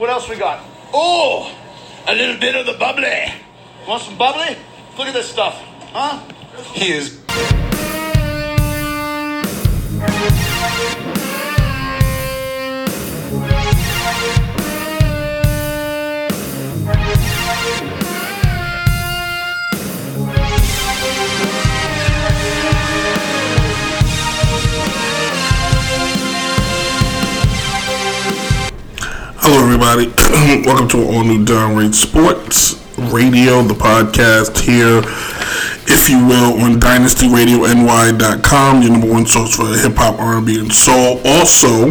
What else we got? Oh, a little bit of the bubbly. Want some bubbly? Look at this stuff. Huh? Here's Hello, everybody. Welcome to All New Downright Sports Radio, the podcast here, if you will, on DynastyRadioNY.com, your number one source for hip hop, R&B, and soul. Also,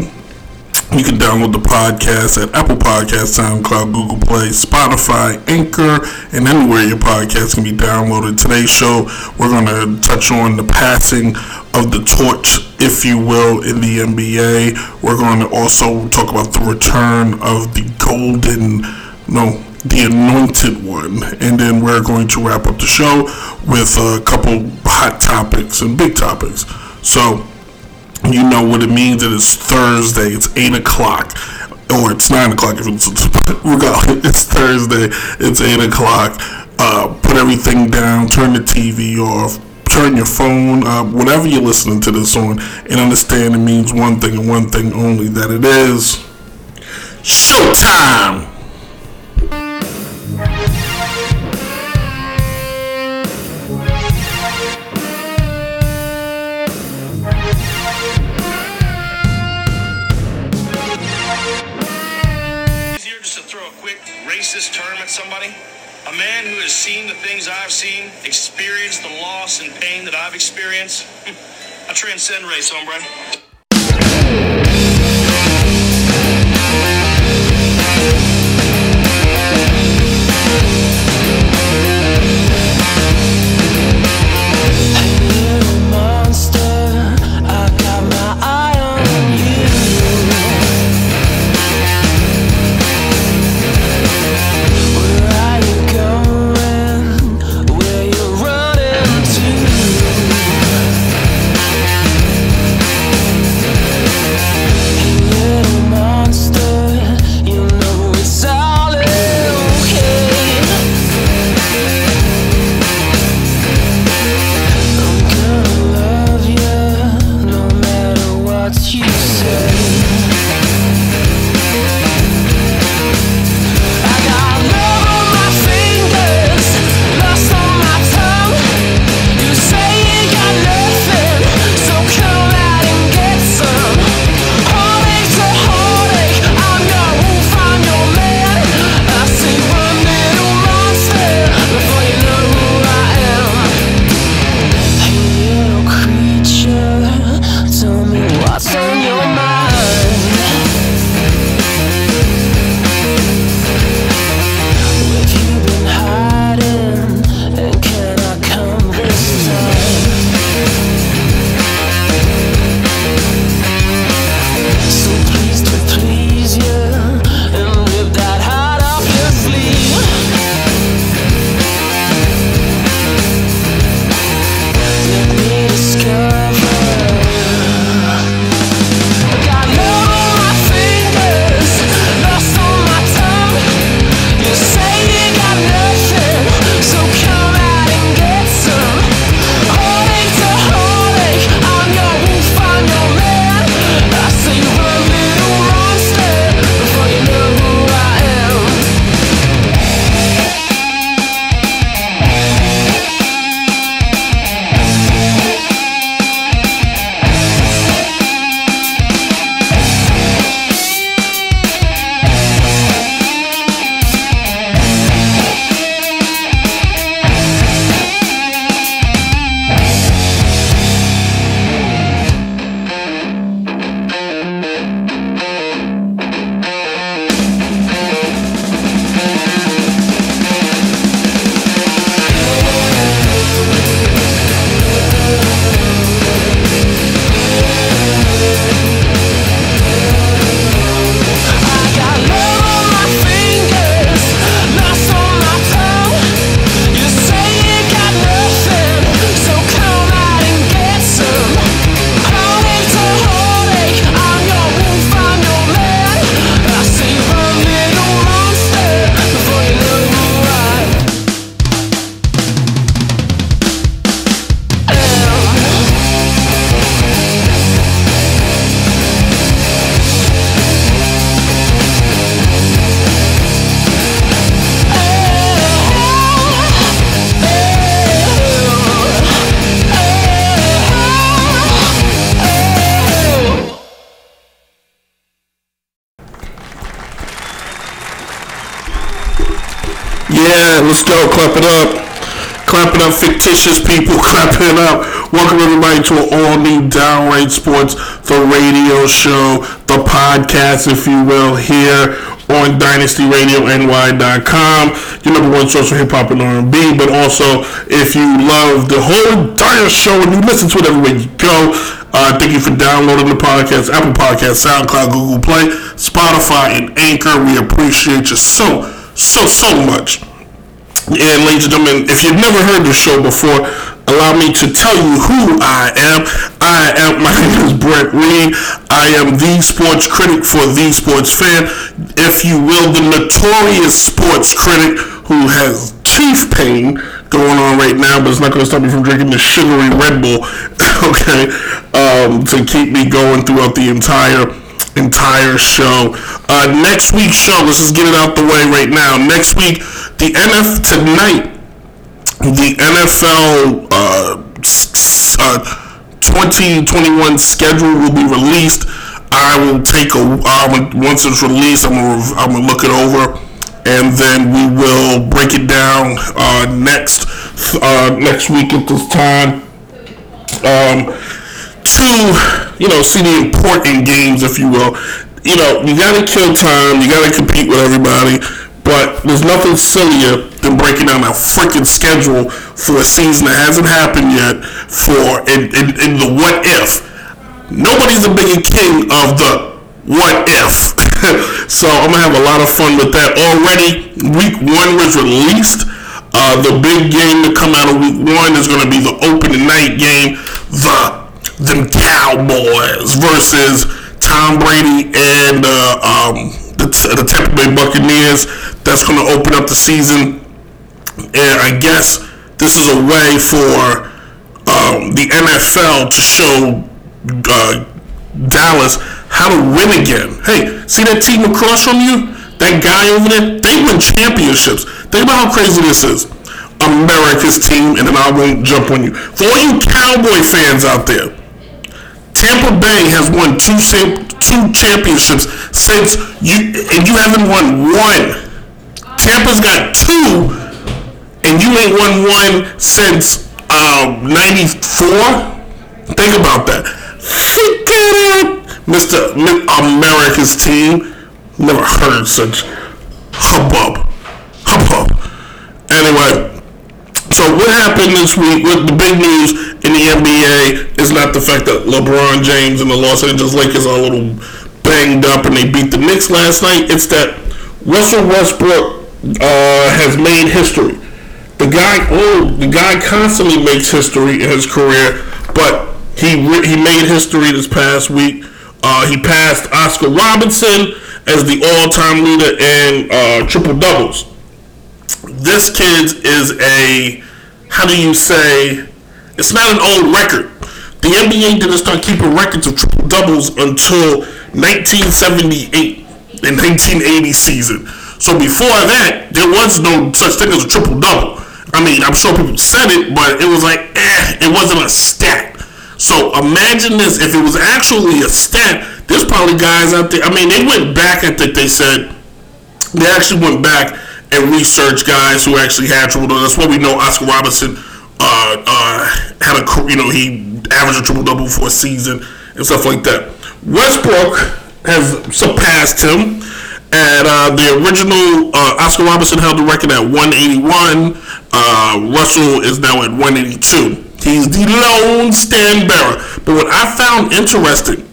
you can download the podcast at Apple Podcasts, SoundCloud, Google Play, Spotify, Anchor, and anywhere your podcast can be downloaded. Today's show, we're going to touch on the passing of the torch, if you will, in the NBA. We're going to also talk about the return of the golden, no, the anointed one. And then we're going to wrap up the show with a couple hot topics and big topics. So, you know what it means. That It is Thursday. It's eight o'clock, or it's nine o'clock. If it's regardless, it's Thursday. It's eight o'clock. Uh, put everything down. Turn the TV off. Turn your phone up. Whatever you're listening to this on, and understand it means one thing and one thing only. That it is showtime. somebody? A man who has seen the things I've seen, experienced the loss and pain that I've experienced. I transcend race, hombre. Podcast, if you will, here on DynastyRadioNY.com, your number one source for hip hop and R&B. But also, if you love the whole entire show and you listen to it everywhere you go, uh, thank you for downloading the podcast, Apple Podcast, SoundCloud, Google Play, Spotify, and Anchor. We appreciate you so, so, so much. And ladies and gentlemen, if you've never heard the show before, allow me to tell you who I am. I am, my name is Brent Reed. I am the sports critic for the sports fan. If you will, the notorious sports critic who has chief pain going on right now, but it's not going to stop me from drinking the sugary Red Bull, okay, um, to keep me going throughout the entire entire show. Uh, next week's show, let's just get it out the way right now. Next week, the NF tonight, the NFL uh, uh, 2021 schedule will be released. I will take a um, once it's released, I'm gonna I'm gonna look it over, and then we will break it down uh, next uh, next week at this time um, to you know see the important games, if you will. You know, you gotta kill time. You gotta compete with everybody. But there's nothing sillier than breaking down a freaking schedule for a season that hasn't happened yet. For in, in, in the what if. Nobody's a bigger king of the what if. so I'm gonna have a lot of fun with that. Already, week one was released. Uh, the big game to come out of week one is to be the opening night game, the them Cowboys versus Tom Brady and uh, um, the, the Tampa Bay Buccaneers. That's going to open up the season, and I guess this is a way for um, the NFL to show uh, Dallas how to win again. Hey, see that team across from you? That guy over there? They win championships. Think about how crazy this is. America's team, and then I won't jump on you. For all you Cowboy fans out there, Tampa Bay has won two two championships since you, and you haven't won one. Tampa's got two, and you ain't won one since um, '94. Think about that. Forget it, Mr. America's team. Never heard such hubbub. Hubbub. Anyway, so what happened this week? with the big news the NBA is not the fact that LeBron James and the Los Angeles Lakers are a little banged up and they beat the Knicks last night. It's that Russell Westbrook uh, has made history. The guy, oh, the guy constantly makes history in his career, but he he made history this past week. Uh, he passed Oscar Robinson as the all-time leader in uh, triple doubles this kid is a how do you say it's not an old record the nba didn't start keeping records of triple doubles until 1978 and 1980 season so before that there was no such thing as a triple double i mean i'm sure people said it but it was like eh it wasn't a stat so imagine this if it was actually a stat there's probably guys out there i mean they went back i think they said they actually went back and researched guys who actually had triple double. That's what we know. Oscar Robinson uh, uh, had a you know he averaged a triple double for a season and stuff like that. Westbrook has surpassed him. And uh, the original uh, Oscar Robinson held the record at 181. Uh, Russell is now at 182. He's the lone stand bearer. But what I found interesting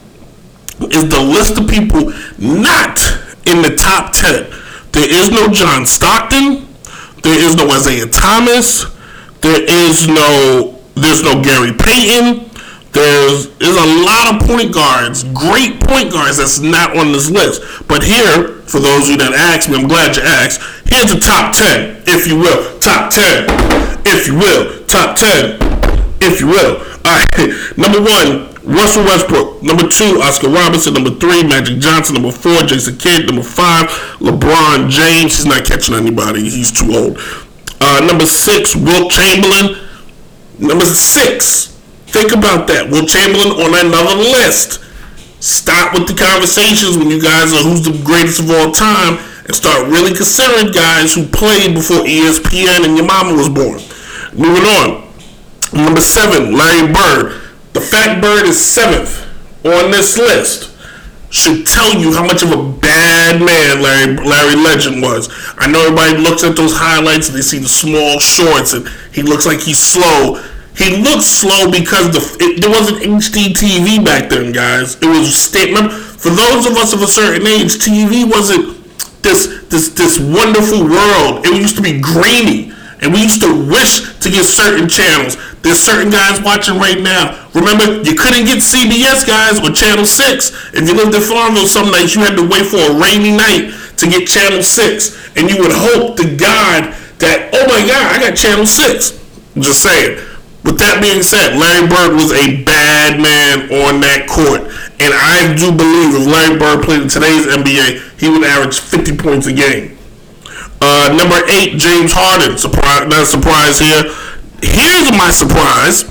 is the list of people not in the top 10. There is no John Stockton. There is no Isiah Thomas. There is no there's no Gary Payton. There's there's a lot of point guards, great point guards that's not on this list. But here, for those of you that asked me, I'm glad you asked. Here's the top ten, if you will. Top ten, if you will. Top ten, if you will. All right. Number one, Russell Westbrook. Number two, Oscar Robinson. Number three, Magic Johnson. Number four, Jason Kidd. Number five, LeBron James. He's not catching anybody. He's too old. Uh, number six, Wilt Chamberlain. Number six, think about that. Wilt Chamberlain on another list. Stop with the conversations when you guys are who's the greatest of all time and start really considering guys who played before ESPN and your mama was born. Moving on. Number seven, Larry Bird. The Fat Bird is seventh on this list. Should tell you how much of a bad man Larry Larry Legend was. I know everybody looks at those highlights and they see the small shorts and he looks like he's slow. He looks slow because the it, there wasn't HD TV back then, guys. It was statement for those of us of a certain age. TV wasn't this this this wonderful world. It used to be grainy, and we used to wish to get certain channels. There's certain guys watching right now. Remember, you couldn't get CBS guys or Channel Six. If you lived in Farmville, some nights you had to wait for a rainy night to get Channel Six, and you would hope to God that oh my God, I got Channel Six. Just saying. With that being said, Larry Bird was a bad man on that court. And I do believe if Larry Bird played in today's NBA, he would average 50 points a game. Uh, number eight, James Harden. Surprise, not a surprise here. Here's my surprise.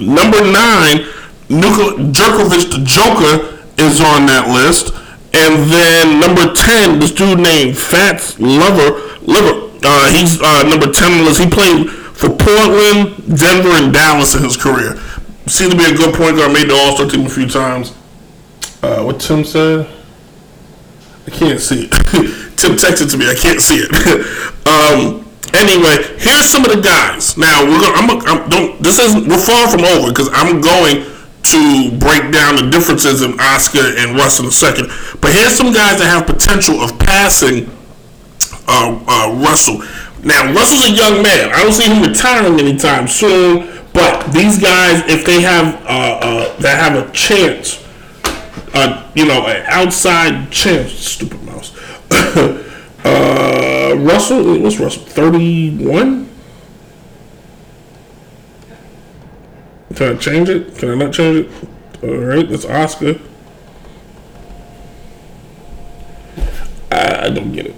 Number nine, Nikola Djokovic, the Joker, is on that list. And then number 10, this dude named Fats Lover, Liver, uh, he's uh, number 10 on the list. He played for Portland, Denver, and Dallas in his career. Seemed to be a good point guard, made the All Star team a few times. Uh, what Tim said? I can't see it. Tim texted to me. I can't see it. um, anyway, here's some of the guys. Now we're gonna. I'm, I'm don't. This is we're far from over because I'm going to break down the differences in Oscar and Russ in a second. But here's some guys that have potential of passing uh, uh, Russell. Now Russell's a young man. I don't see him retiring anytime soon. But these guys, if they have uh, uh, that have a chance, uh, you know, an outside chance. Stupid mouse. uh, Russell, what's Russell? Thirty-one. Can I change it? Can I not change it? All right, that's Oscar. I, don't get it.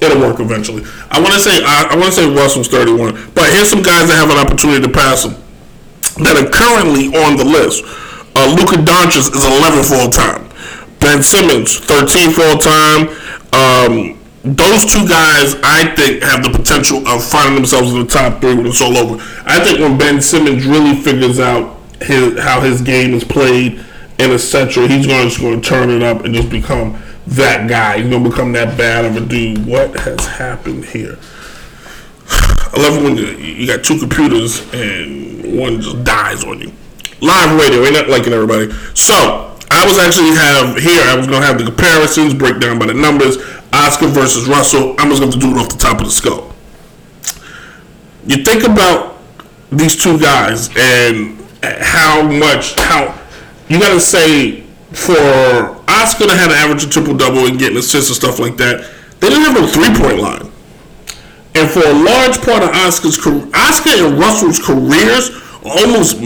It'll work eventually. I want to say I, I want to say Russell's 31, but here's some guys that have an opportunity to pass him that are currently on the list. Uh, Luka Doncic is 11th all time. Ben Simmons 13th all time. Um, those two guys, I think, have the potential of finding themselves in the top three when it's all over. I think when Ben Simmons really figures out his how his game is played and etc., he's going to turn it up and just become that guy. He's going to become that bad of a dude. What has happened here? I love when you, got two computers and one just dies on you. Live radio, ain't not liking everybody. So I was actually have here. I was gonna have the comparisons, break down by the numbers. Oscar versus Russell. I'm just gonna do it off the top of the skull. You think about these two guys and how much how you gotta say for Oscar to have an average of triple double and getting assists and stuff like that, they didn't have no three point line. And for a large part of Oscar's Oscar and Russell's careers are almost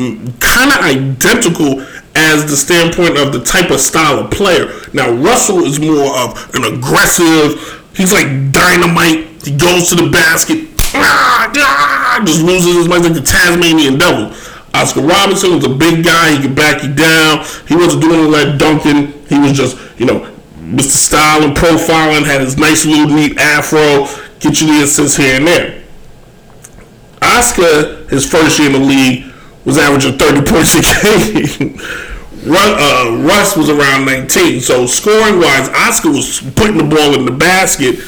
kind of identical as the standpoint of the type of style of player. Now, Russell is more of an aggressive, he's like dynamite. He goes to the basket, ah, ah, just loses his mind like the Tasmanian devil. Oscar Robinson was a big guy. He could back you down. He wasn't doing all that dunking. He was just, you know, Mr. Style and profiling, had his nice little neat afro, get you the assists here and there. Oscar, his first year in the league, was averaging 30 points a game. Russ, uh, Russ was around 19. So scoring wise, Oscar was putting the ball in the basket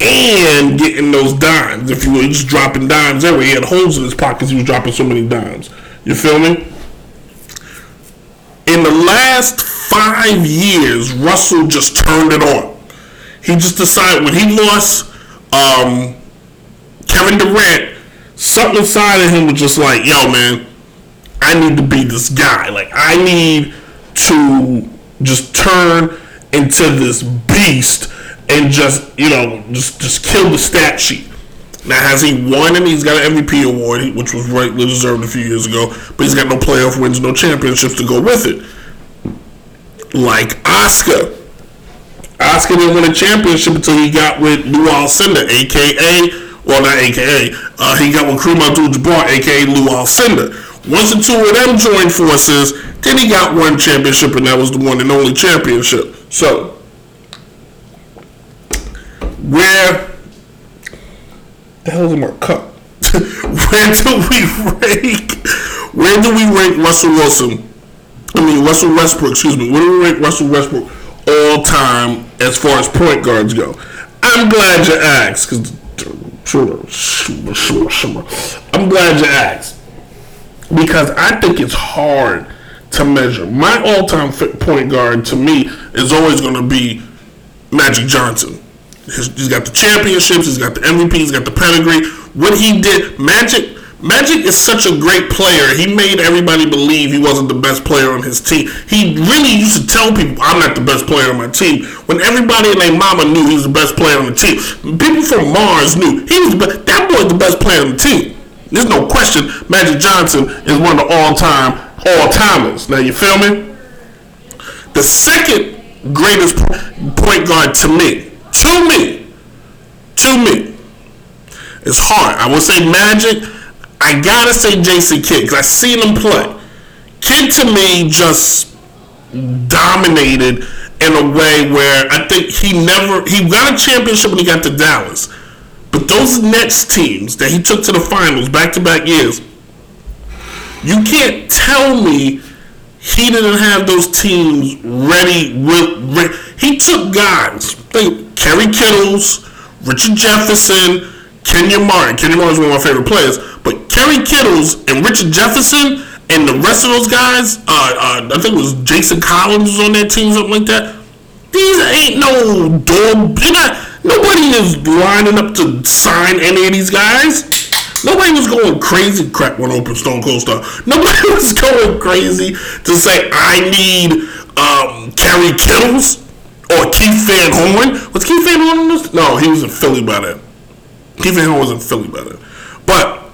and getting those dimes. If you were just dropping dimes everywhere, he had holes in his pockets. He was dropping so many dimes. You feel me? In the last five years, Russell just turned it on. He just decided when he lost um, Kevin Durant, something inside of him was just like, yo, man, I need to be this guy. Like, I need to just turn into this beast and just, you know, just just kill the stat sheet. Now, has he won and he's got an MVP award, which was rightly deserved a few years ago, but he's got no playoff wins, no championships to go with it. Like Oscar. Oscar didn't win a championship until he got with Lou Alcindor, aka, well, not aka, uh, he got with Kareem Abdul-Jabbar, aka Lou Alcindor. Once the two of them joined forces, then he got one championship, and that was the one and only championship. So, where the hell is my cup? where do we rank? Where do we rank Russell Wilson? I mean Russell Westbrook. Excuse me. Where do we rank Russell Westbrook all time as far as point guards go? I'm glad you asked because I'm glad you asked because I think it's hard to measure. My all-time point guard to me is always going to be Magic Johnson. He's, got the championships, he's got the MVP, he's got the pedigree. What he did, Magic. Magic is such a great player. He made everybody believe he wasn't the best player on his team. He really used to tell people, "I'm not the best player on my team." When everybody and their mama knew he was the best player on the team, people from Mars knew he was the best. That boy's the best player on the team. There's no question. Magic Johnson is one of the all-time all-timers. Now you feel me? The second greatest point guard to me, to me, to me, it's hard. I would say Magic. I gotta say Jason Kidd because I seen him play. Kidd to me just dominated in a way where I think he never he got a championship when he got to Dallas. But those Nets teams that he took to the finals back to back years, you can't tell me he didn't have those teams ready with. Re- he took guys, think Kerry Kittles, Richard Jefferson, Kenyon Martin. Kenyon Martin is one of my favorite players, but Kerry Kittles and Richard Jefferson and the rest of those guys, uh, uh, I think it was Jason Collins was on that team, something like that. These ain't no dog. You're not. Nobody is lining up to sign any of these guys. Nobody was going crazy. Crack one open, Stone Cold Star. Nobody was going crazy to say I need um, Kerry or Keith Van Horn. Was Keith Van Horn on this? No, he was in Philly by then. Keith Van Horn was in Philly by then. But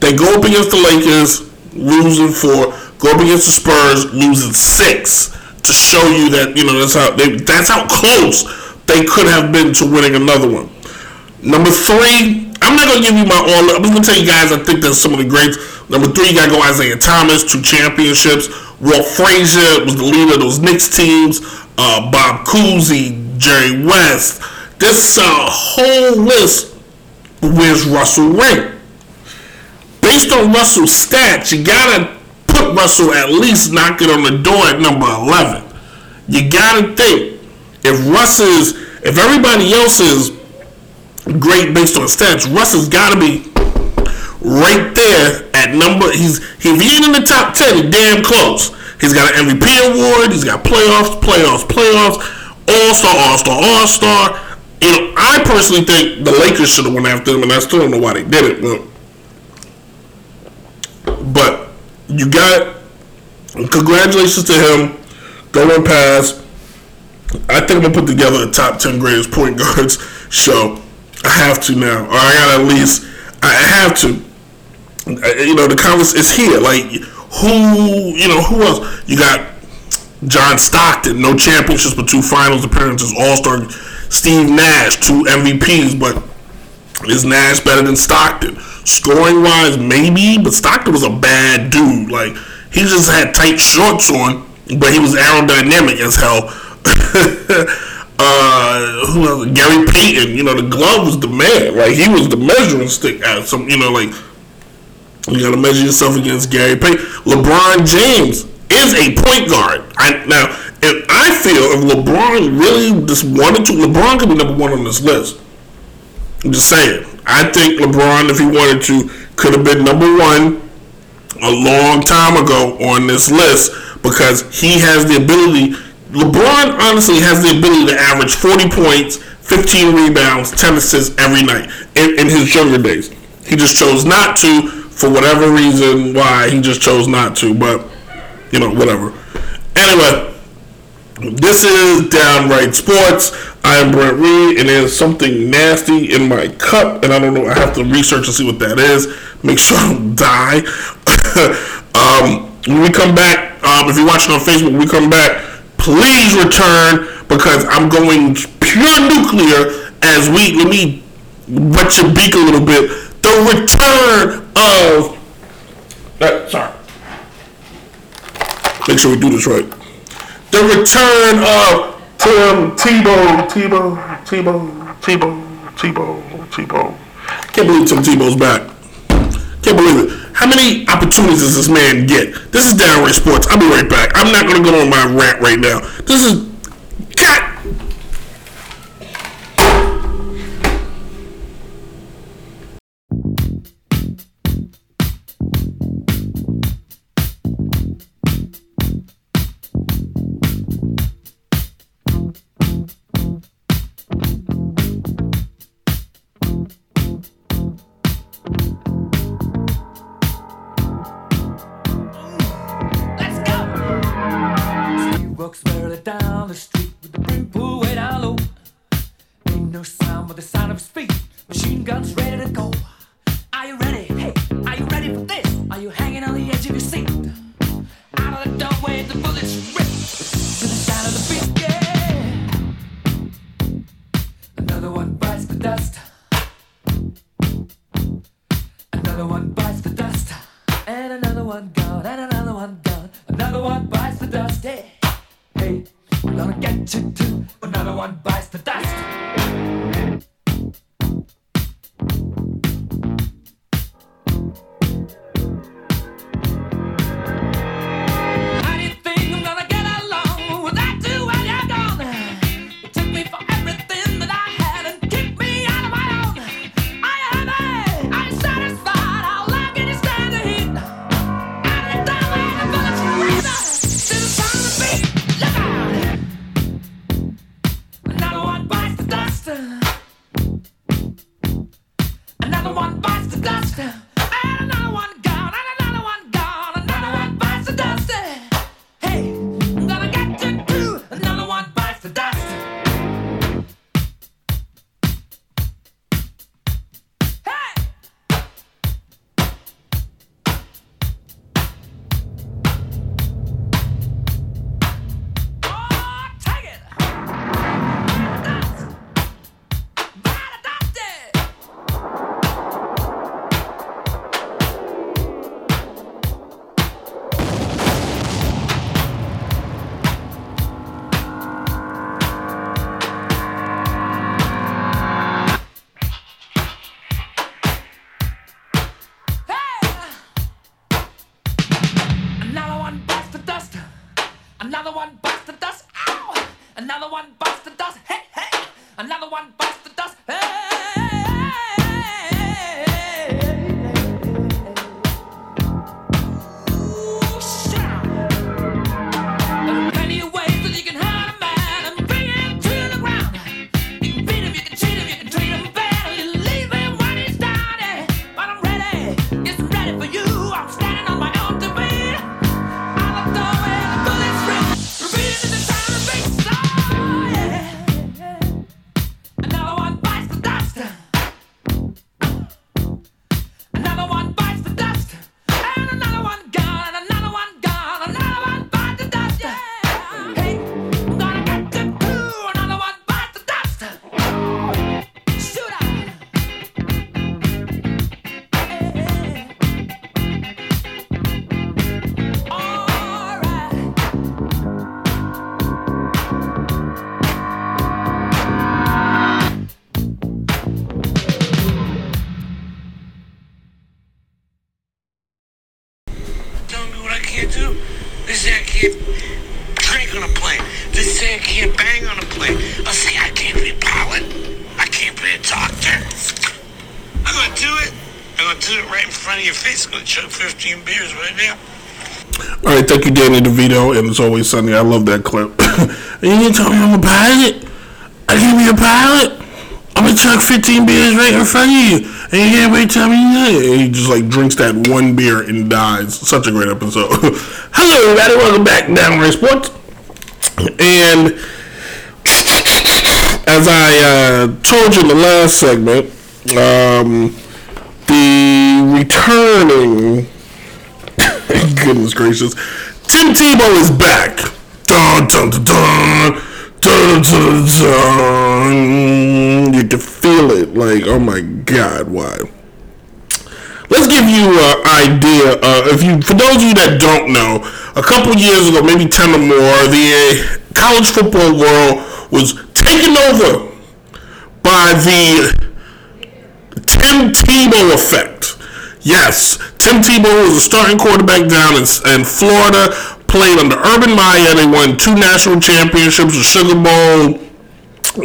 they go up against the Lakers, losing four. Go up against the Spurs, losing six. To show you that you know that's how they, that's how close they could have been to winning another one. Number three, I'm not gonna give you my all. I'm gonna tell you guys. I think that's some of the greats. Number three, you gotta go Isiah Thomas, two championships. Walt Frazier was the leader of those Knicks teams. Uh, Bob Cousy, Jerry West. This uh, whole list. Where's Russell rank? Based on Russell's stats, you gotta put Russell at least knocking on the door at number 11. You gotta think if Russ is, if everybody else is great based on stats, Russ has got to be right there at number. He's if he ain't in the top ten, damn close. He's got an MVP award. He's got playoffs, playoffs, playoffs, All Star, All Star, All Star. You know, I personally think the Lakers should have went after him, and I still don't know why they did it. But, but you got congratulations to him going past. I think I'm gonna put together a top ten greatest point guards show. I have to now, or I gotta at least. I have to. Uh, you know, the conference is here. Like who, you know, who else? You got John Stockton, no championships but two finals appearances, All Star. Steve Nash, two MVPs, but is Nash better than Stockton? Scoring wise, maybe, but Stockton was a bad dude. Like he just had tight shorts on, but he was aerodynamic as hell. uh, who else? Gary Payton. You know, the glove was the man. Like he was the measuring stick. At some, you know, like you got to measure yourself against Gary Payton. LeBron James is a point guard. I now, if I feel if LeBron really just wanted to, LeBron could be number one on this list. I'm just saying. I think LeBron, if he wanted to, could have been number one a long time ago on this list because he has the ability. LeBron honestly has the ability to average 40 points, 15 rebounds, 10 assists every night in, in his younger days. He just chose not to for whatever reason why he just chose not to, but you know, whatever. Anyway, this is Downright Sports. I am Brent Reed, and there's something nasty in my cup, and I don't know. I have to research and see what that is. Make sure I don't die. um, when we come back, um, if you're watching on Facebook, we come back, Please return because I'm going pure nuclear as we let me wet your beak a little bit. The return of uh, sorry. Make sure we do this right. The return of Tim Tebow, Tebow, Tebow, Tebow, Tebow, Tebow. Can't believe Tim Tebow's back. How many opportunities does this man get? This is Downright Sports. I'll be right back. I'm not going to go on my rant right now. This is God plane. They say I can't bang on a plane. I say I can't be a pilot. I can't be a doctor. I'm gonna do it. I'm gonna do it right in front of your face. I'm gonna chug 15 beers right now. All right, thank you, Danny DeVito, and it's always sunny. I love that clip. you didn't tell me I'm a pilot. I can't be a pilot. I'm gonna chuck 15 beers right in front of you, and you can't wait tell me nothing. And he just like drinks that one beer and dies. Such a great episode. Hello, everybody. Welcome back, Downright Sports. And as I uh, told you in the last segment, um, the returning, goodness gracious, Tim Tebow is back. Dun, dun, dun, you can feel it. Like, oh my God, why? let's give you an idea. Uh, if you, for those of you that don't know, a couple years ago, maybe ten or more, the uh, college football world was taken over by the Tim Tebow effect. Yes, Tim Tebow was a starting quarterback down in, in Florida. Played under Urban Meyer. They won two national championships, a Sugar Bowl,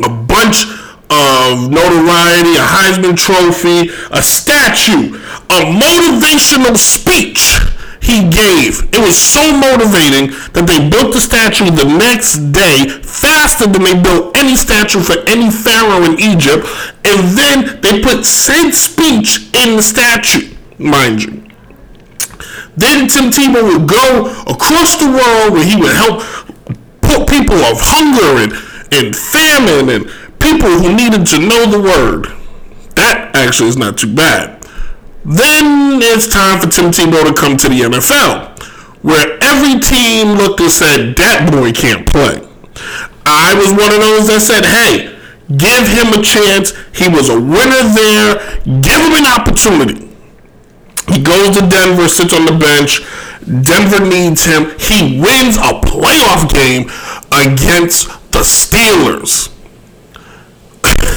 a bunch of notoriety, a Heisman Trophy, a statue, a motivational speech he gave. It was so motivating that they built the statue the next day faster than they built any statue for any pharaoh in Egypt. And then they put said speech in the statue, mind you. Then Tim Tebow would go across the world where he would help put people of hunger and, and famine and people who needed to know the word. That actually is not too bad. Then it's time for Tim Tebow to come to the NFL, where every team looked and said, that boy can't play. I was one of those that said, hey, give him a chance. He was a winner there. Give him an opportunity. He goes to Denver, sits on the bench. Denver needs him. He wins a playoff game against the Steelers.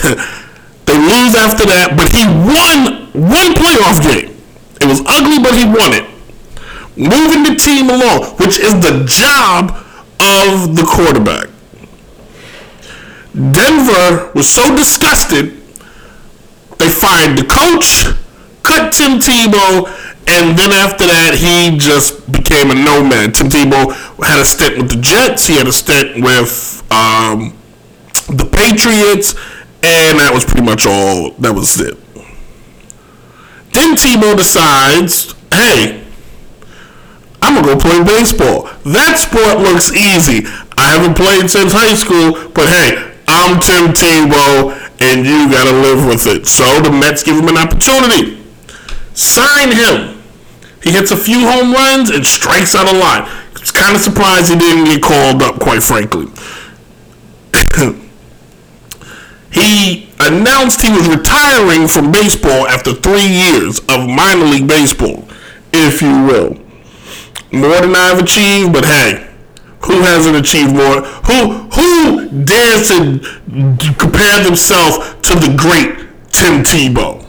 they lose after that, but he won one playoff game. It was ugly, but he won it. Moving the team along, which is the job of the quarterback. Denver was so disgusted, they fired the coach, cut Tim Tebow, and then after that, he just became a nomad. Tim Tebow had a stint with the Jets, he had a stint with um, the Patriots, and that was pretty much all. That was it. Then Tebow decides, hey, I'm gonna go play baseball. That sport looks easy. I haven't played since high school, but hey, I'm Tim Tebow, and you gotta live with it. So the Mets give him an opportunity. Sign him. He hits a few home runs and strikes out a lot. It's kind of surprised he didn't get called up, quite frankly. he announced he was retiring from baseball after three years of minor league baseball, if you will. More than I've achieved, but hey, who hasn't achieved more? Who who dares to compare themselves to the great Tim Tebow?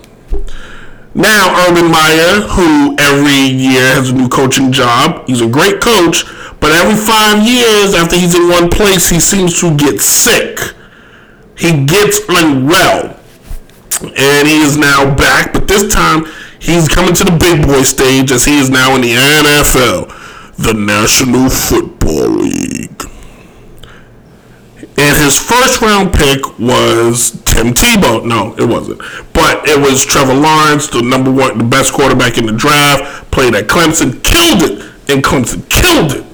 Now Urban Meyer, who every year has a new coaching job, he's a great coach, but every five years after he's in one place, he seems to get sick. He gets unwell. And he is now back, but this time he's coming to the big boy stage as he is now in the NFL, the National Football League. And his first round pick was Tim Tebow. No, it wasn't. But it was Trevor Lawrence, the number one, the best quarterback in the draft, played at Clemson, killed it in Clemson, killed it.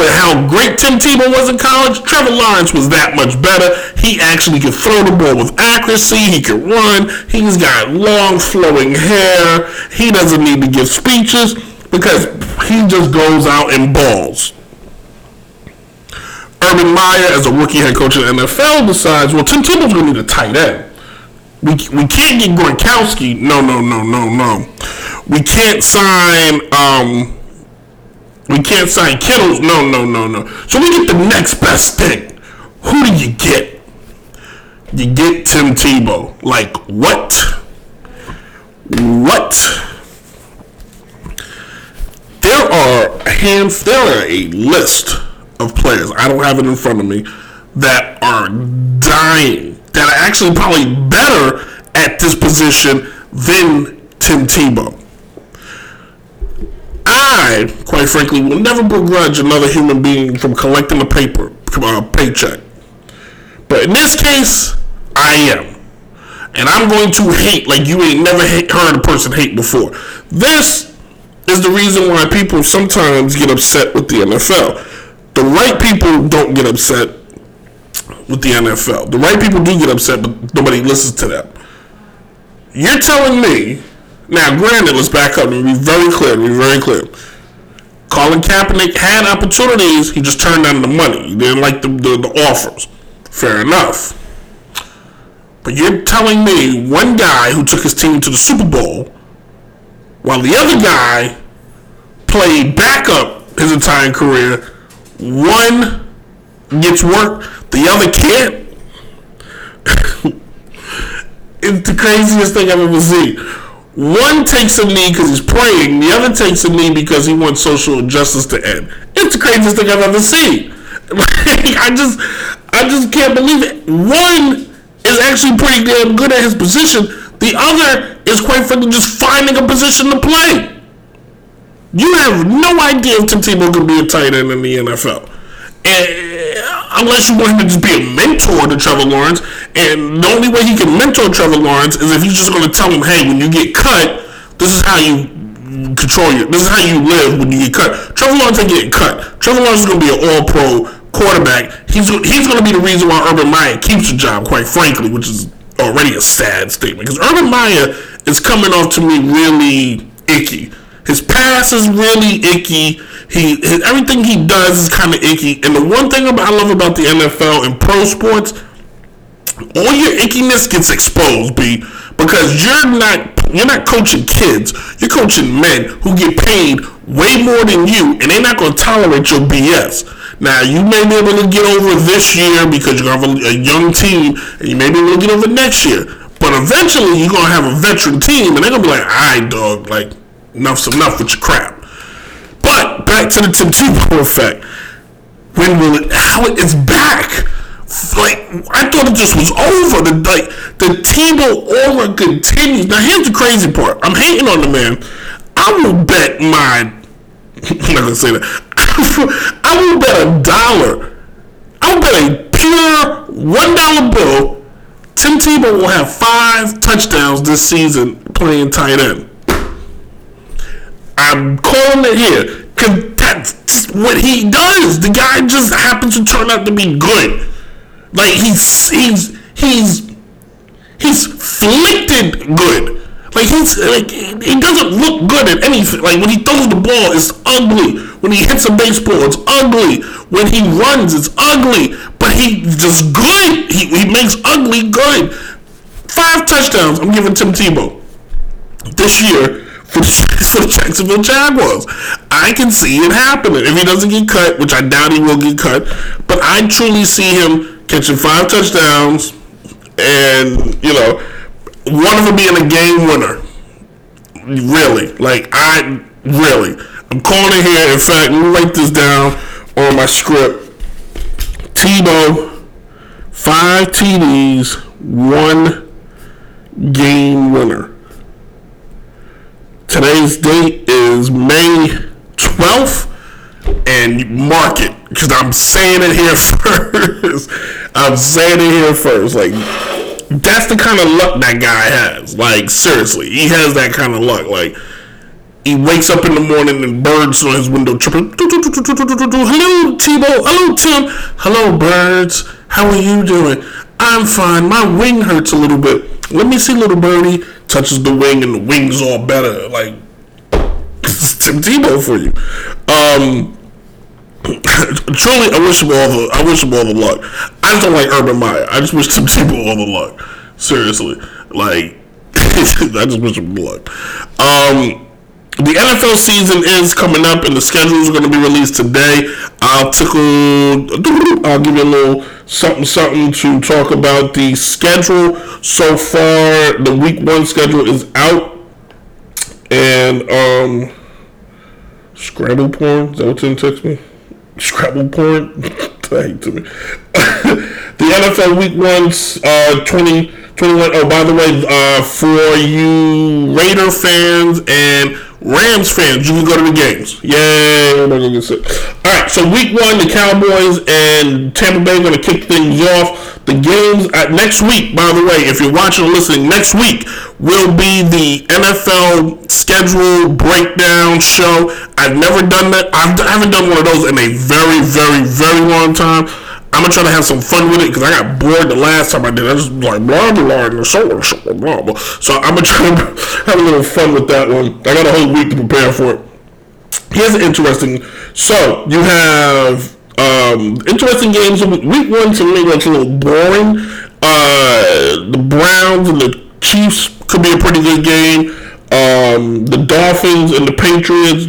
For how great Tim Tebow was in college, Trevor Lawrence was that much better. He actually could throw the ball with accuracy. He could run. He's got long flowing hair. He doesn't need to give speeches because he just goes out and balls. Urban Meyer, as a rookie head coach in the NFL, decides, well, Tim Tebow's going to need a tight end. We, we can't get Gronkowski. No, no, no, no, no. We can't sign. Um, we can't sign Kittles. No, no, no, no. So we get the next best thing. Who do you get? You get Tim Tebow. Like what? What? There are a hand. There are a list of players. I don't have it in front of me that are dying. That are actually probably better at this position than Tim Tebow. I, quite frankly, will never begrudge another human being from collecting a paper uh, paycheck. But in this case, I am. And I'm going to hate like you ain't never hate, heard a person hate before. This is the reason why people sometimes get upset with the NFL. The right people don't get upset with the NFL. The right people do get upset, but nobody listens to them. You're telling me now, granted, let's back up and be very clear. Be very clear. Colin Kaepernick had opportunities. He just turned down the money. He didn't like the, the, the offers. Fair enough. But you're telling me one guy who took his team to the Super Bowl, while the other guy played backup his entire career, one gets work, the other can't. It's the craziest thing I've ever seen. One takes a knee because he's praying. The other takes a knee because he wants social justice to end. It's the craziest thing I've ever seen. Like, I just, I just can't believe it. One is actually pretty damn good at his position. The other is quite frankly just finding a position to play. You have no idea if Tim Tebow could be a tight end in the NFL. And, unless you want him to just be a mentor to Trevor Lawrence. And the only way he can mentor Trevor Lawrence is if he's just going to tell him, hey, when you get cut, this is how you control your, this is how you live when you get cut. Trevor Lawrence ain't getting cut. Trevor Lawrence is going to be an all pro quarterback. He's, he's going to be the reason why Urban Meyer keeps the job, quite frankly, which is already a sad statement. Because Urban Meyer is coming off to me really icky. His pass is really icky. He his, everything he does is kind of icky. And the one thing about, I love about the NFL and pro sports, all your ickiness gets exposed, B, because you're not you're not coaching kids. You're coaching men who get paid way more than you, and they're not going to tolerate your BS. Now you may be able to get over this year because you're gonna have a, young team, and you may be able to get over next year. But eventually, you're gonna have a veteran team, and they're gonna be like, "All right, dog, like enough's enough with your crap." But back to the Tim Tebow effect. When will it? How it is back? Like I thought it just was over. The like the Tebow aura continues. Now here's the crazy part. I'm hating on the man. I will bet my. I'm not gonna say that. I will bet a dollar. I will bet a pure one dollar bill. Tim Tebow will have five touchdowns this season playing tight end. I'm calling it here because that's what he does. The guy just happens to turn out to be good. Like he's he's he's he's flicked good. Like he's like he doesn't look good at anything. Like when he throws the ball, it's ugly. When he hits a baseball, it's ugly. When he runs, it's ugly. But he just good. He, he makes ugly good. Five touchdowns. I'm giving Tim Tebow this year for the, Jacksonville Jaguars. I can see it happening if he doesn't get cut, which I doubt he will get cut. But I truly see him catching five touchdowns, and you know, one of them being a game winner. Really, like I really, I'm calling it here. In fact, write this down on my script. Tebow, five TDs, one game winner. Today's date is May 12th, and mark it because I'm saying it here first. I'm saying it here first. Like, that's the kind of luck that guy has. Like, seriously, he has that kind of luck. Like, he wakes up in the morning and birds on his window chirping. Hello, Tebow. Hello, Tim. Hello, birds. How are you doing? I'm fine. My wing hurts a little bit. Let me see, little birdie. Touches the wing and the wing's all better. Like, Tim Tebow for you. Um, truly, I wish him all the. I wish him all the luck. I just don't like Urban Meyer. I just wish Tim Tebow all the luck. Seriously, like, I just wish him luck. Um, the NFL season is coming up, and the schedules are going to be released today. I'll tickle. I'll give you a little something, something to talk about the schedule. So far, the week one schedule is out, and um, Scrabble porn. Is that what Tim text me? Scrabble porn. Hate to me. the NFL Week One's uh, 20, 21. Oh, by the way, uh, for you Raider fans and Rams fans, you can go to the games. Yay! Gonna get sick. All right, so Week One, the Cowboys and Tampa Bay are gonna kick things off. The games at next week, by the way, if you're watching or listening, next week will be the NFL schedule breakdown show. I've never done that. I've, I haven't done one of those in a very, very, very long time. I'm gonna try to have some fun with it because I got bored the last time I did. I just like blah blah blah and so and so blah blah. So I'm gonna try to have a little fun with that one. I got a whole week to prepare for it. Here's an interesting. So you have um, interesting games. Week one to me looks a little boring. Uh, the Browns and the Chiefs could be a pretty good game. Um, the Dolphins and the Patriots,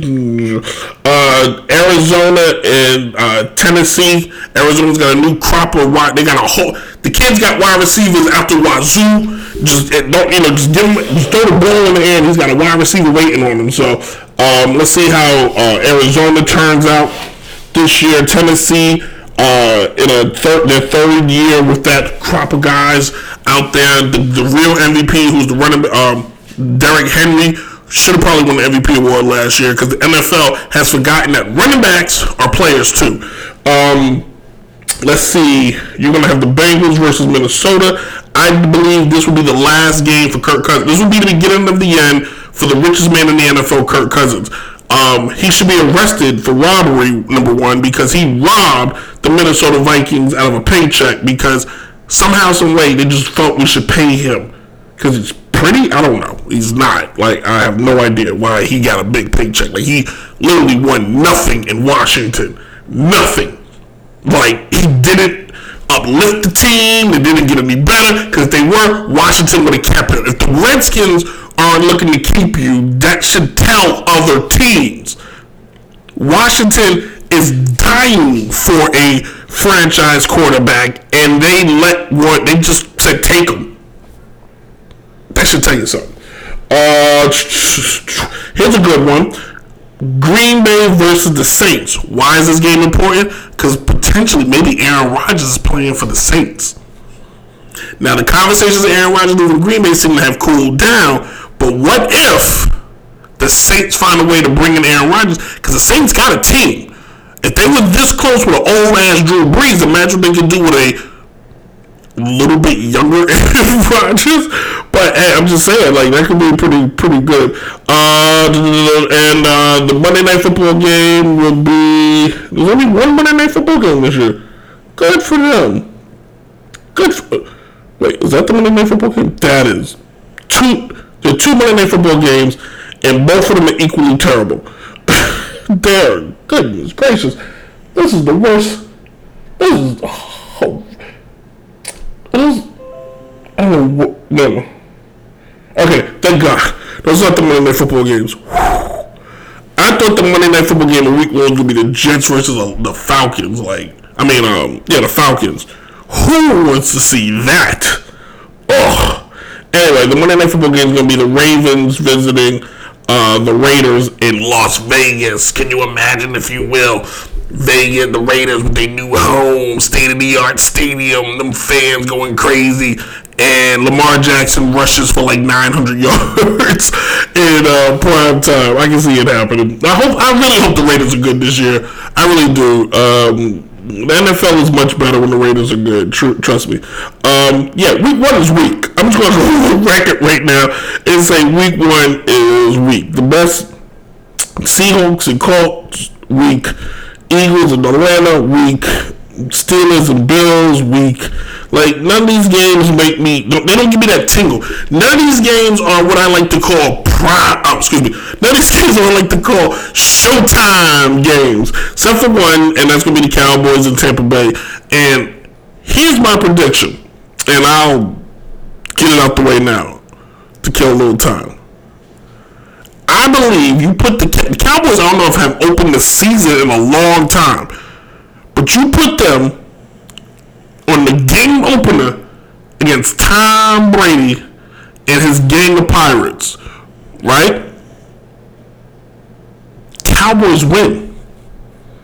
uh, Arizona and uh, Tennessee. Arizona's got a new crop of wide. They got a whole. The kids got wide receivers after Wazoo. just don't you know just give him just throw the ball in the air. He's got a wide receiver waiting on him. So um, let's see how uh, Arizona turns out this year. Tennessee uh, in a third their third year with that crop of guys out there. The, the real MVP, who's the running um, Derrick Henry. Should have probably won the MVP award last year because the NFL has forgotten that running backs are players too. Um, Let's see. You're gonna have the Bengals versus Minnesota. I believe this will be the last game for Kirk Cousins. This will be the beginning of the end for the richest man in the NFL, Kirk Cousins. Um, he should be arrested for robbery, number one, because he robbed the Minnesota Vikings out of a paycheck because somehow, some way, they just felt we should pay him because it's pretty. I don't know. He's not. Like I have no idea why he got a big paycheck. Like he literally won nothing in Washington. Nothing like he didn't uplift the team. They didn't get any better because they were. Washington would have kept him. If the Redskins aren't looking to keep you, that should tell other teams. Washington is dying for a franchise quarterback, and they let what they just said take him. That should tell you something. Uh, here's a good one. Green Bay versus the Saints. Why is this game important? Because potentially, maybe Aaron Rodgers is playing for the Saints. Now, the conversations of Aaron Rodgers leaving Green Bay seem to have cooled down, but what if the Saints find a way to bring in Aaron Rodgers? Because the Saints got a team. If they were this close with an old ass Drew Brees, imagine what they could do with a little bit younger Aaron Rodgers. But hey, I'm just saying, like that could be pretty pretty good. Uh, and uh, the Monday Night Football game will be. There's only one Monday Night Football game this year. Good for them. Good. For, wait, is that the Monday Night Football game? That is two. There are two Monday Night Football games, and both of them are equally terrible. There, goodness gracious, this is the worst. This is. Oh, I don't know what. No. Okay, thank God. Those are the Monday Night Football games. I thought the Monday Night Football game the week one was gonna be the Jets versus the, the Falcons. Like, I mean, um, yeah, the Falcons. Who wants to see that? Oh. Anyway, the Monday Night Football game is gonna be the Ravens visiting uh, the Raiders in Las Vegas. Can you imagine, if you will, Vegas, the Raiders with their new home, state of the art stadium, them fans going crazy, and Lamar Jackson rushes for like 900 yards in uh, prime time. I can see it happening. I hope. I really hope the Raiders are good this year. I really do. Um, the NFL is much better when the Raiders are good. Tr- trust me. Um, yeah, week one is weak. I'm just going to go on record right now and say week one is weak. The best Seahawks and Colts week. Eagles and Atlanta week. Steelers and Bills week. Like none of these games make me. They don't give me that tingle. None of these games are what I like to call prime. Oh, excuse me. None of these games are what I like to call Showtime games, except for one, and that's gonna be the Cowboys in Tampa Bay. And here's my prediction, and I'll get it out the way now to kill a little time. I believe you put the, the Cowboys. I don't know if have opened the season in a long time, but you put them on the game opener against Tom Brady and his gang of pirates, right? Cowboys win.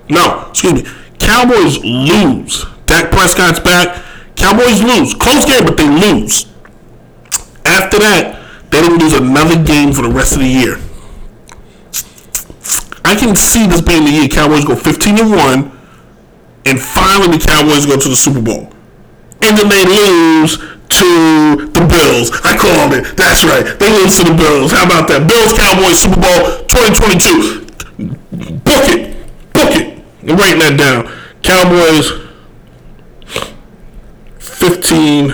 No, excuse me. Cowboys lose. Dak Prescott's back. Cowboys lose. Close game, but they lose. After that, they didn't lose another game for the rest of the year. I can see this being the year Cowboys go 15 and 1, and finally the Cowboys go to the Super Bowl. And then they lose to the Bills. I called it. That's right. They lose to the Bills. How about that? Bills Cowboys Super Bowl 2022. Book it. Book it. I'm writing that down. Cowboys 15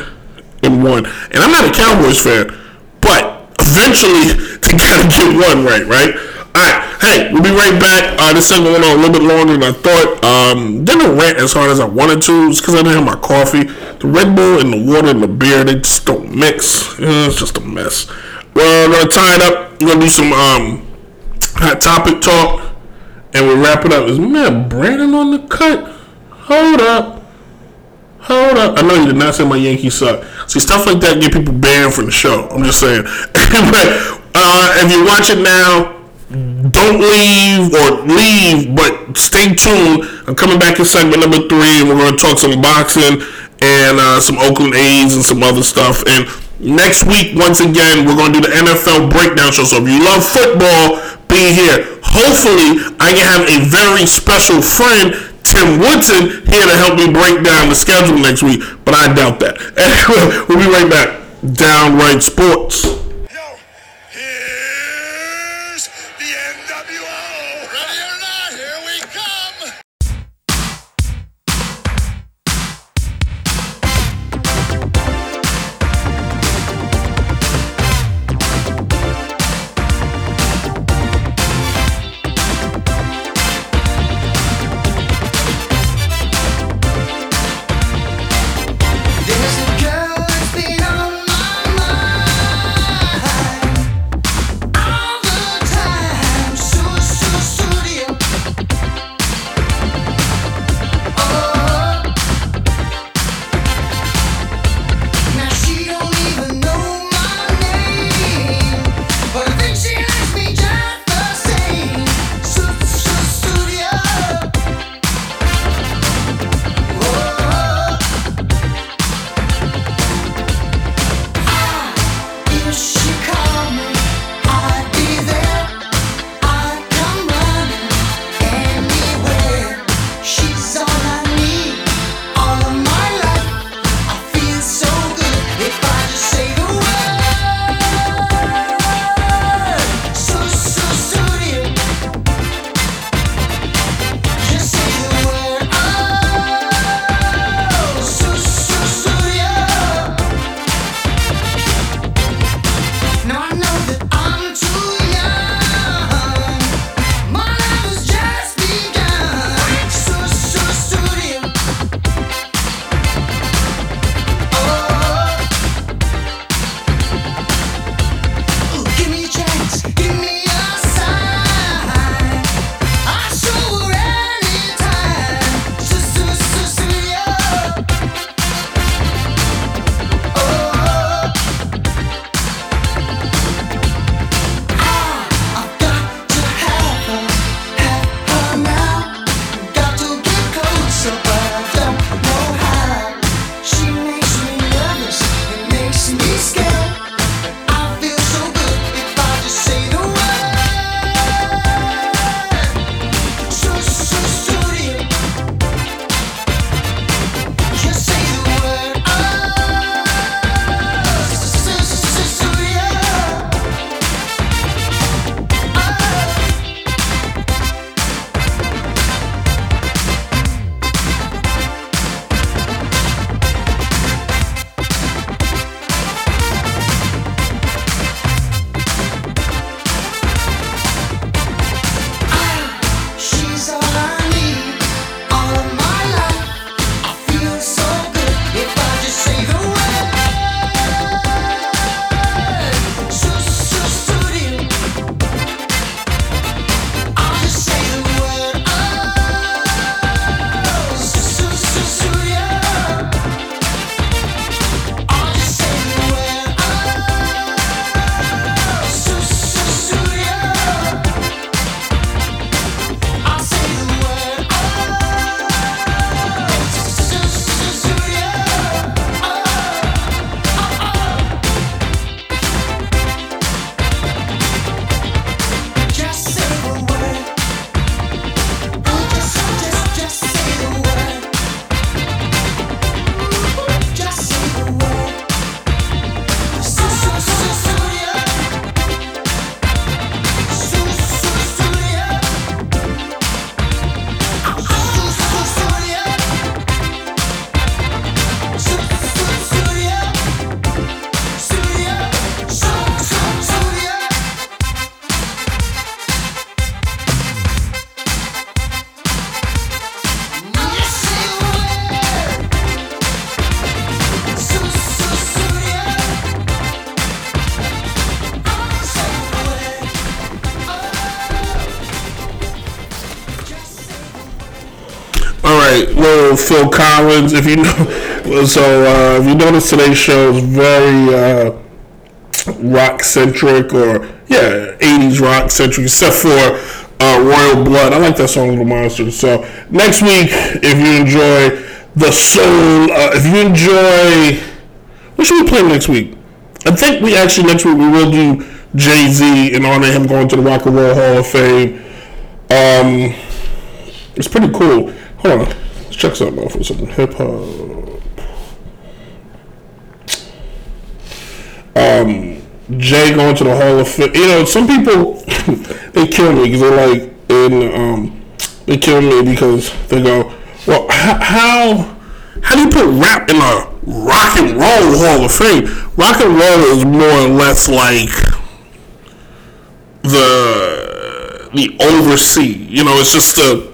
and 1. And I'm not a Cowboys fan, but eventually they gotta get one right, right? All right, hey, we'll be right back. Uh, this thing went on a little bit longer than I thought. Um, didn't rant as hard as I wanted to. It's because I didn't have my coffee. The Red Bull and the water and the beer, they just don't mix. It's just a mess. Well, we're gonna tie it up. We're gonna do some um, hot topic talk, and we'll wrap it up. Is man Brandon on the cut? Hold up. Hold up. I know you did not say my Yankees suck. See, stuff like that get people banned from the show. I'm just saying. but uh, if you watch it now, don't leave or leave, but stay tuned. I'm coming back in segment number three, and we're going to talk some boxing and uh, some Oakland A's and some other stuff. And next week, once again, we're going to do the NFL breakdown show. So if you love football, be here. Hopefully, I can have a very special friend, Tim Woodson, here to help me break down the schedule next week, but I doubt that. We'll be right back. Downright Sports. Phil Collins. If you know, so uh, if you notice today's show is very uh, rock centric or yeah, '80s rock centric, except for uh, Royal Blood. I like that song, Little Monster. So next week, if you enjoy the soul, uh, if you enjoy, what should we play next week? I think we actually next week we will do Jay Z in honor of him going to the Rock and Roll Hall of Fame. Um, it's pretty cool. Hold on let's check something out for something. Hip hop. Um, Jay going to the Hall of Fame. You know, some people they kill me because they're like in. Um, they kill me because they go, well, how how do you put rap in a rock and roll Hall of Fame? Rock and roll is more or less like the the oversee. You know, it's just a